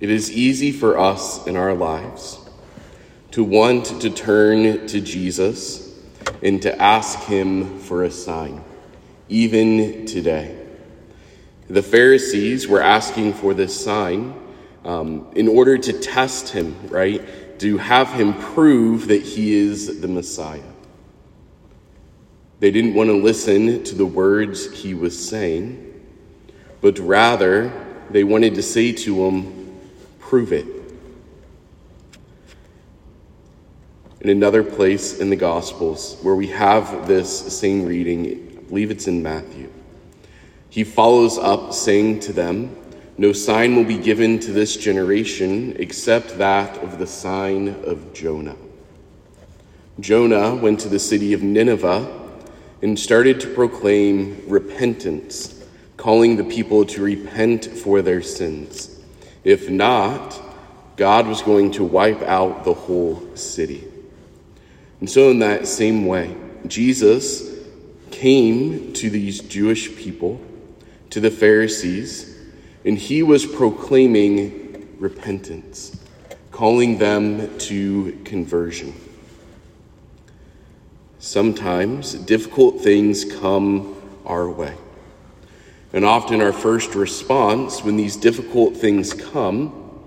It is easy for us in our lives to want to turn to Jesus and to ask him for a sign, even today. The Pharisees were asking for this sign um, in order to test him, right? To have him prove that he is the Messiah. They didn't want to listen to the words he was saying, but rather they wanted to say to him, Prove it. In another place in the Gospels where we have this same reading, I believe it's in Matthew, he follows up saying to them, No sign will be given to this generation except that of the sign of Jonah. Jonah went to the city of Nineveh and started to proclaim repentance, calling the people to repent for their sins. If not, God was going to wipe out the whole city. And so, in that same way, Jesus came to these Jewish people, to the Pharisees, and he was proclaiming repentance, calling them to conversion. Sometimes difficult things come our way. And often our first response when these difficult things come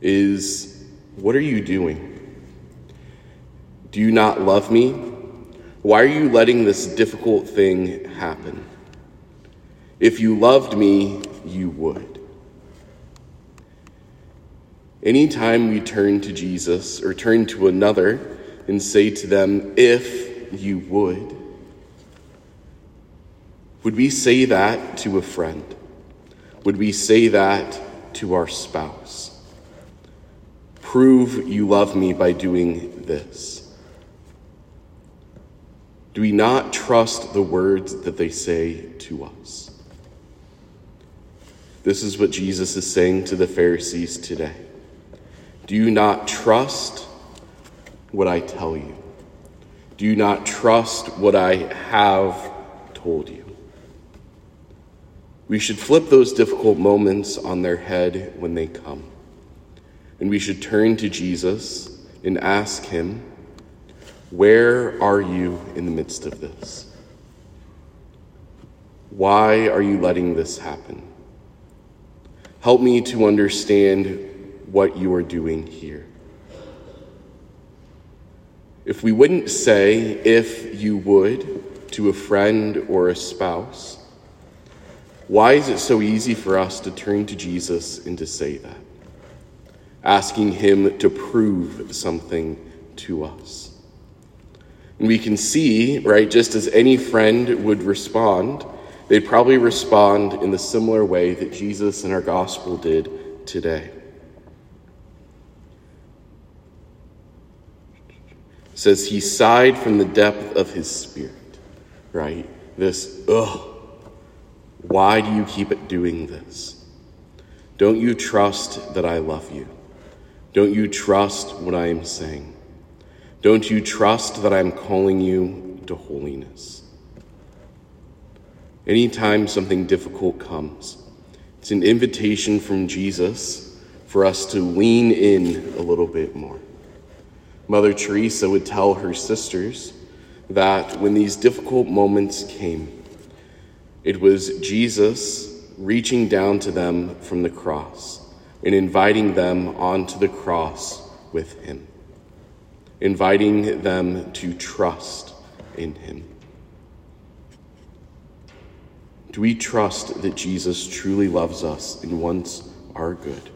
is, What are you doing? Do you not love me? Why are you letting this difficult thing happen? If you loved me, you would. Anytime we turn to Jesus or turn to another and say to them, If you would. Would we say that to a friend? Would we say that to our spouse? Prove you love me by doing this. Do we not trust the words that they say to us? This is what Jesus is saying to the Pharisees today. Do you not trust what I tell you? Do you not trust what I have told you? We should flip those difficult moments on their head when they come. And we should turn to Jesus and ask him, Where are you in the midst of this? Why are you letting this happen? Help me to understand what you are doing here. If we wouldn't say, if you would, to a friend or a spouse, why is it so easy for us to turn to Jesus and to say that? Asking Him to prove something to us. And we can see, right, just as any friend would respond, they'd probably respond in the similar way that Jesus in our gospel did today. says he sighed from the depth of his spirit, right? This, ugh, why do you keep doing this? Don't you trust that I love you? Don't you trust what I am saying? Don't you trust that I'm calling you to holiness? Anytime something difficult comes, it's an invitation from Jesus for us to lean in a little bit more. Mother Teresa would tell her sisters that when these difficult moments came, it was Jesus reaching down to them from the cross and inviting them onto the cross with him, inviting them to trust in him. Do we trust that Jesus truly loves us and wants our good?